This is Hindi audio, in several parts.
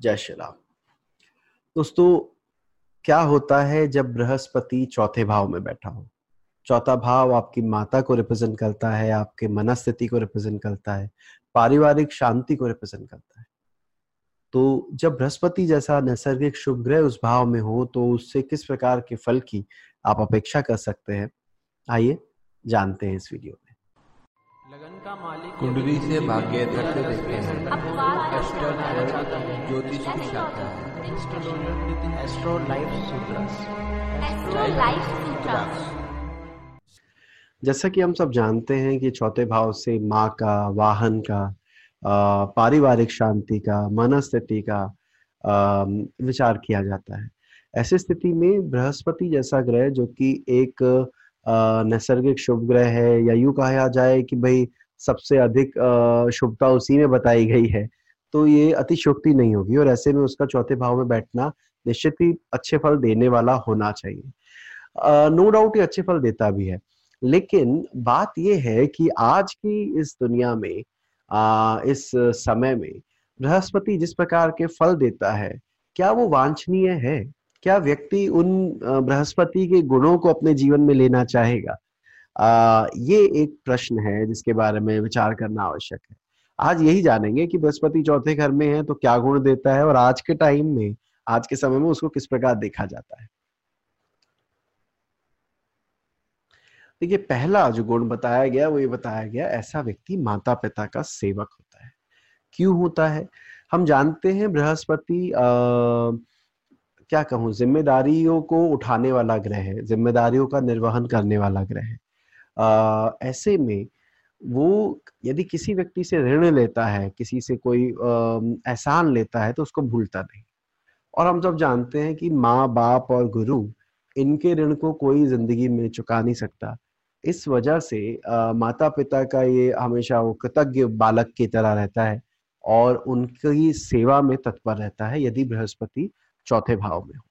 जय श्री राम दोस्तों, क्या होता है जब बृहस्पति चौथे भाव में बैठा हो? चौथा भाव आपकी माता को रिप्रेजेंट करता है, आपके मनस्थिति को रिप्रेजेंट करता है, पारिवारिक शांति को रिप्रेजेंट करता है। तो जब बृहस्पति जैसा नैसर्गिक शुभ ग्रह उस भाव में हो तो उससे किस प्रकार के फल की आप अपेक्षा कर सकते हैं? आइए जानते हैं इस वीडियो में। लगन का मालिक कुंडली से भाग्य देखते हैं। जैसा कि हम सब जानते हैं कि चौथे भाव से माँ का, वाहन का पारिवारिक शांति का, मनस्थिति का विचार किया जाता है। ऐसी स्थिति में बृहस्पति जैसा ग्रह जो कि एक नैसर्गिक शुभ ग्रह है या यूँ कहा जाए कि भाई सबसे अधिक शुभता उसी में बताई गई है तो ये अतिशोक्ति नहीं होगी और ऐसे में उसका चौथे भाव में बैठना निश्चित ही अच्छे फल देने वाला होना चाहिए। नो डाउट ये अच्छे फल देता भी है। लेकिन बात यह है कि आज की इस दुनिया में आ, इस समय में बृहस्पति जिस प्रकार के फल देता है क्या वो वांछनीय है? क्या व्यक्ति उन बृहस्पति के गुणों को अपने जीवन में लेना चाहेगा? आ, ये एक प्रश्न है जिसके बारे में विचार करना आवश्यक है। आज यही जानेंगे कि बृहस्पति चौथे घर में है तो क्या गुण देता है और आज के टाइम में, आज के समय में उसको किस प्रकार देखा जाता है। देखिए, पहला जो गुण बताया गया, वो ये बताया गया, ऐसा व्यक्ति माता पिता का सेवक होता है। क्यों होता है? हम जानते हैं बृहस्पति क्या कहूँ, जिम्मेदारियों को उठाने वाला ग्रह है, जिम्मेदारियों का निर्वहन करने वाला ग्रह है। ऐसे में वो यदि किसी व्यक्ति से ऋण लेता है किसी से कोई एहसान लेता है तो उसको भूलता नहीं। और हम सब जानते हैं कि माँ बाप और गुरु इनके ऋण को कोई ज़िंदगी में चुका नहीं सकता। इस वजह से आ, माता पिता का ये हमेशा वो कृतज्ञ बालक की तरह रहता है और उनकी सेवा में तत्पर रहता है यदि बृहस्पति चौथे भाव में हो।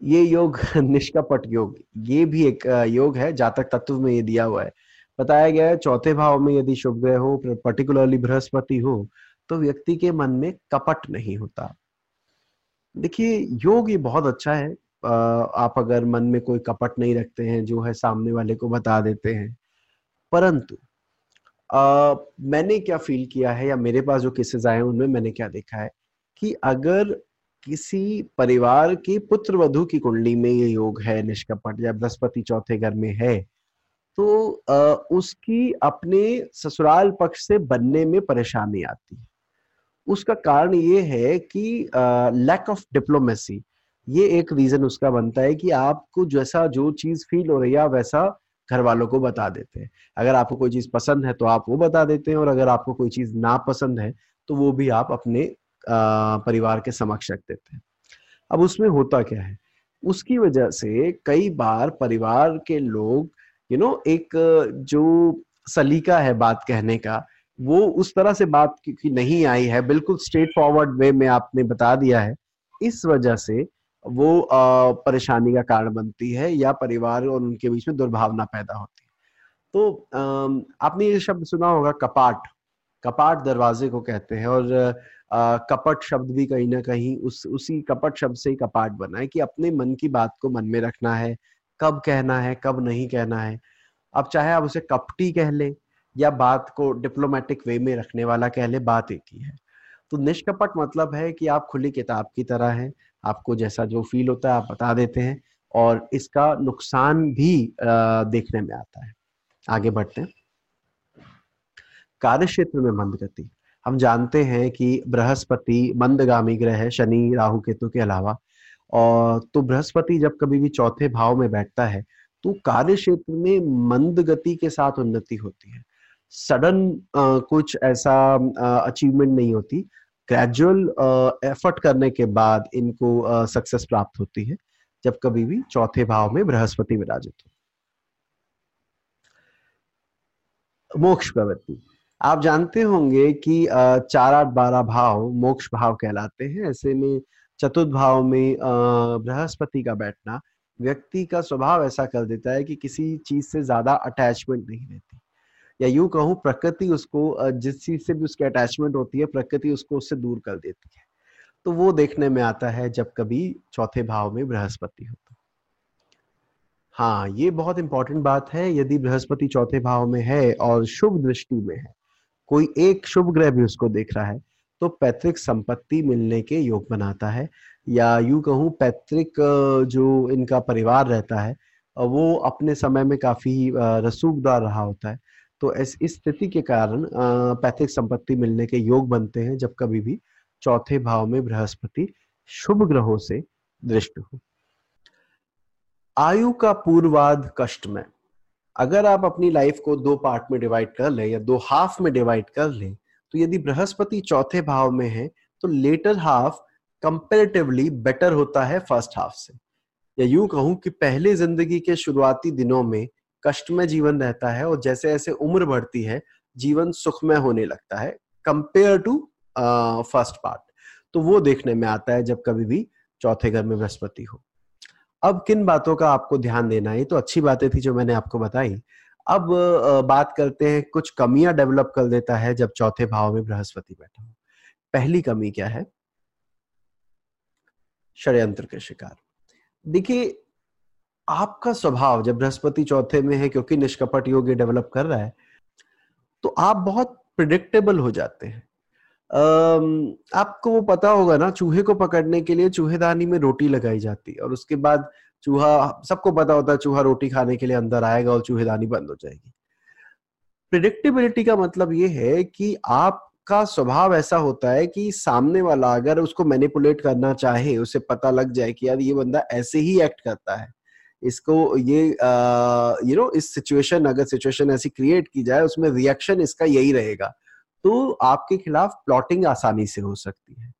ये योग निष्कपट योग, ये भी एक योग है, जातक तत्व में ये दिया हुआ है। बताया गया है, चौथे भाव में यदि शुभ ग्रह हो पर्टिकुलरली बृहस्पति हो तो व्यक्ति के मन में कपट नहीं होता। देखिए, योग ये बहुत अच्छा है। आप अगर मन में कोई कपट नहीं रखते हैं, जो है सामने वाले को बता देते हैं। परंतु मैंने क्या फील किया है, या मेरे पास जो केसेस आए हैं, उनमें मैंने क्या देखा है कि अगर किसी परिवार की पुत्र वधु की कुंडली में ये योग है निष्कपट या बृहस्पति चौथे घर में है तो आ, उसकी अपने ससुराल पक्ष से बनने में परेशानी आती है। उसका कारण ये है कि लैक ऑफ़ डिप्लोमेसी ये एक रीजन उसका बनता है कि आपको जैसा जो चीज़ फील हो रही है वैसा घर वालों को बता देते हैं। अगर आपको कोई चीज़ पसंद है तो आप वो बता देते हैं और अगर आपको कोई चीज़ ना पसंद है तो वो भी आप अपने परिवार के समक्ष रख देते हैं। अब उसमें होता क्या है? उसकी वजह से कई बार परिवार के लोग यू नो एक जो सलीका है बात कहने का, वो उस तरह से बात की नहीं आई है। बिल्कुल स्ट्रेट फॉरवर्ड वे में आपने बता दिया है। इस वजह से वो परेशानी का कारण बनती है या परिवार और उनके बीच में दुर्भावना पैदा होती है। तो आपने ये शब्द सुना होगा, कपाट। कपाट दरवाजे को कहते हैं और कपट शब्द भी कहीं ना कहीं उस, उसी कपट शब्द से ही कपाट बना है कि अपने मन की बात को मन में रखना है, कब कहना है, कब नहीं कहना है। अब चाहे आप उसे कपटी कह ले या बात को डिप्लोमेटिक वे में रखने वाला कह ले, बात एक ही है। तो निष्कपट मतलब है कि आप खुली किताब की तरह हैं, आपको जैसा जो फील होता है आप बता देते हैं और इसका नुकसान भी देखने में आता है। आगे बढ़ते हैं। कार्य क्षेत्र में मंद गति हम जानते हैं कि बृहस्पति मंदगामी ग्रह है, शनि, राहु, केतु के अलावा। और तो बृहस्पति जब कभी भी चौथे भाव में बैठता है तो कार्य क्षेत्र में मंद गति के साथ उन्नति होती है। सडन कुछ ऐसा अचीवमेंट नहीं होती। ग्रेजुअल एफर्ट करने के बाद इनको सक्सेस प्राप्त होती है, जब कभी भी चौथे भाव में बृहस्पति विराजित हो। मोक्ष प्रवृत्ति। आप जानते होंगे कि चार आठ बारह भाव, मोक्ष भाव कहलाते हैं। ऐसे में चतुर्थ भाव में बृहस्पति का बैठना व्यक्ति का स्वभाव ऐसा कर देता है कि किसी चीज़ से ज़्यादा अटैचमेंट नहीं रहती। या यूँ कहूँ, प्रकृति उसको जिस चीज़ से भी उसकी अटैचमेंट होती है, प्रकृति उसको उससे दूर कर देती है। तो वो देखने में आता है जब कभी चौथे भाव में बृहस्पति हो तो। हाँ ये बहुत इंपॉर्टेंट बात है। यदि बृहस्पति चौथे भाव में है और शुभ दृष्टि में है कोई एक शुभ ग्रह भी उसको देख रहा है तो पैतृक संपत्ति मिलने के योग बनाता है। या यूँ कहूँ, पैतृक जो इनका परिवार रहता है वो अपने समय में काफ़ी रसूखदार रहा होता है। तो इस स्थिति के कारण पैतृक संपत्ति मिलने के योग बनते हैं, जब कभी भी चौथे भाव में बृहस्पति शुभ ग्रहों से दृष्ट हो। आयु का पूर्वाध कष्ट में। अगर आप अपनी लाइफ को दो पार्ट में डिवाइड कर ले या दो हाफ़ में डिवाइड कर ले तो यदि बृहस्पति चौथे भाव में है तो लेटर हाफ़ कंपेरेटिवली बेटर होता है फ़र्स्ट हाफ़ से। या यूँ कहूँ कि पहले ज़िंदगी के शुरुआती दिनों में कष्टमय जीवन रहता है और जैसे जैसे उम्र बढ़ती है, जीवन सुखमय होने लगता है कंपेयर टू फ़र्स्ट पार्ट तो वो देखने में आता है जब कभी भी चौथे घर में बृहस्पति हो। अब किन बातों का आपको ध्यान देना है? तो अच्छी बातें थी जो मैंने आपको बताई। अब बात करते हैं, कुछ कमियाँ डेवलप कर देता है जब चौथे भाव में बृहस्पति बैठा हो। पहली कमी क्या है? षड्यंत्र के शिकार। देखिए, आपका स्वभाव जब बृहस्पति चौथे में है, क्योंकि निष्कपट योग डेवलप कर रहा है तो आप बहुत प्रिडिक्टेबल हो जाते हैं। आपको वो पता होगा ना, चूहे को पकड़ने के लिए चूहेदानी में रोटी लगाई जाती है और उसके बाद चूहा, सबको पता होता है चूहा रोटी खाने के लिए अंदर आएगा और चूहेदानी बंद हो जाएगी। प्रिडिक्टेबिलिटी का मतलब ये है कि आपका स्वभाव ऐसा होता है कि सामने वाला अगर उसको मैनिपुलेट करना चाहे, उसे पता लग जाए कि यार ये बंदा ऐसे ही एक्ट करता है। इसको ये यू नो इस सिचुएशन अगर सिचुएशन ऐसी क्रिएट की जाए, उसमें रिएक्शन इसका यही रहेगा। तो आपके खिलाफ प्लॉटिंग आसानी से हो सकती है।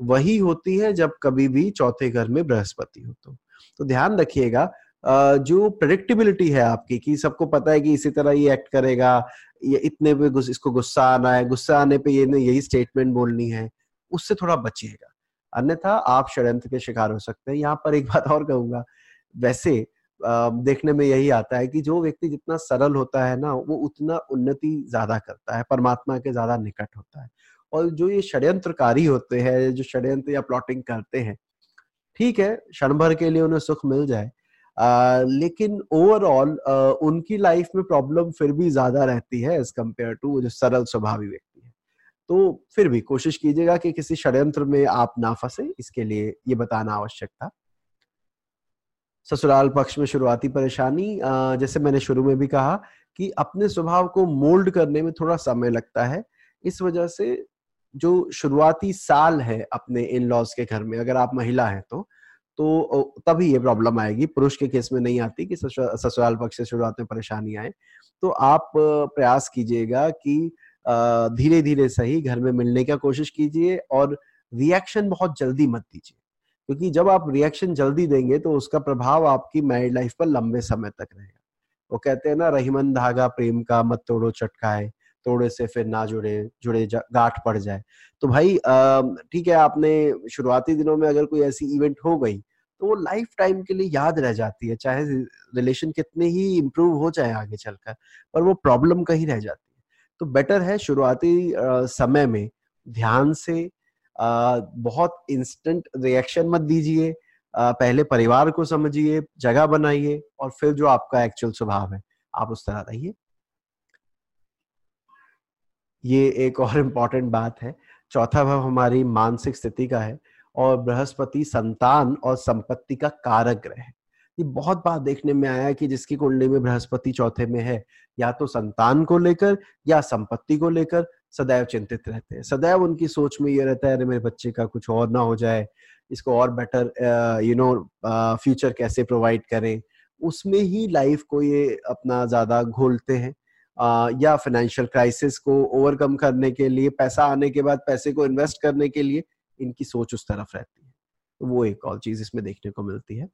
वही होती है जब कभी भी चौथे घर में बृहस्पति हो तो। तो ध्यान रखिएगा जो प्रेडिक्टेबिलिटी है आपकी कि सबको पता है कि इसी तरह ये एक्ट करेगा ये इतने पे गुस, इसको गुस्सा आना है गुस्सा आने पे ये यही स्टेटमेंट बोलनी है उससे थोड़ा बचिएगा। अन्यथा आप षड्यंत्र के शिकार हो सकते हैं। यहाँ पर एक बात और कहूँगा वैसे देखने में यही आता है कि जो व्यक्ति जितना सरल होता है ना वो उतना उन्नति ज़्यादा करता है परमात्मा के ज़्यादा निकट होता है। और जो ये षड्यंत्रकारी होते हैं जो षड्यंत्र या प्लॉटिंग करते हैं ठीक है क्षण भर के लिए उन्हें सुख मिल जाए आ, लेकिन ओवरऑल उनकी लाइफ में प्रॉब्लम फिर भी ज़्यादा रहती है एज कंपेयर टू वो जो सरल स्वभावी व्यक्ति है। तो फिर भी कोशिश कीजिएगा कि किसी षड्यंत्र में आप ना फंसे इसके लिए ये बताना आवश्यक था। ससुराल पक्ष में शुरुआती परेशानी जैसे मैंने शुरू में भी कहा कि अपने स्वभाव को मोल्ड करने में थोड़ा समय लगता है। इस वजह से जो शुरुआती साल है अपने इन लॉज के घर में, अगर आप महिला हैं तो तो तभी ये प्रॉब्लम आएगी। पुरुष के केस में नहीं आती कि ससुराल पक्ष से शुरुआत में परेशानी आए। तो आप प्रयास कीजिएगा कि धीरे धीरे सही घर में मिलने का कोशिश कीजिए और रिएक्शन बहुत जल्दी मत दीजिए। क्योंकि जब आप रिएक्शन जल्दी देंगे तो उसका प्रभाव आपकी मैरिड लाइफ पर लंबे समय तक रहेगा। वो कहते हैं ना, रहीमन धागा प्रेम का मत तोड़ो, चटकाए, तोड़े से फिर ना जुड़े जुड़े गांठ पड़ जाए। तो भाई ठीक है, आपने शुरुआती दिनों में अगर कोई ऐसी इवेंट हो गई तो वो लाइफ टाइम के लिए याद रह जाती है, चाहे रिलेशन कितने ही इम्प्रूव हो जाए आगे चलकर, पर वो प्रॉब्लम कहीं रह जाती है। तो बेटर है शुरुआती समय में ध्यान से बहुत इंस्टेंट रिएक्शन मत दीजिए। पहले परिवार को समझिए, जगह बनाइए और फिर जो आपका एक्चुअल स्वभाव है, आप उस तरह रहिए। ये एक और इंपॉर्टेंट बात है। चौथा भाव हमारी मानसिक स्थिति का है और बृहस्पति संतान और संपत्ति का कारक ग्रह है। ये बहुत बार देखने में आया कि जिसकी कुंडली में बृहस्पति चौथे में है, या तो संतान को लेकर या संपत्ति को लेकर सदैव चिंतित रहते हैं। सदैव उनकी सोच में ये रहता है अरे मेरे बच्चे का कुछ और ना हो जाए इसको और बेटर यू नो फ्यूचर कैसे प्रोवाइड करें? उसमें ही लाइफ को ये अपना ज़्यादा घोलते हैं। अ, या फाइनेंशियल क्राइसिस को ओवरकम करने के लिए पैसा आने के बाद पैसे को इन्वेस्ट करने के लिए इनकी सोच उस तरफ़ रहती है। तो वो एक और चीज़ इसमें देखने को मिलती है।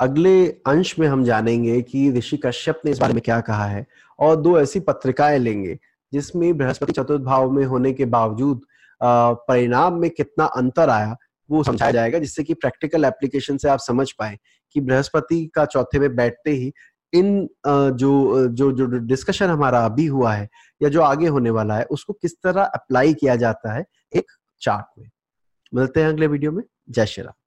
अगले अंश में हम जानेंगे कि ऋषि कश्यप ने इस बारे में क्या कहा है। और दो ऐसी पत्रिकाएँ लेंगे, जिसमें बृहस्पति चतुर्थ भाव में होने के बावजूद परिणाम में कितना अंतर आया, वो समझाया जाएगा, जिससे कि प्रैक्टिकल एप्लीकेशन से आप समझ पाए कि बृहस्पति का चौथे में बैठते ही इन जो जो जो डिस्कशन हमारा अभी हुआ है, या जो आगे होने वाला है, उसको किस तरह अप्लाई किया जाता है, एक चार्ट में। मिलते हैं अगले वीडियो में। जय श्री राम।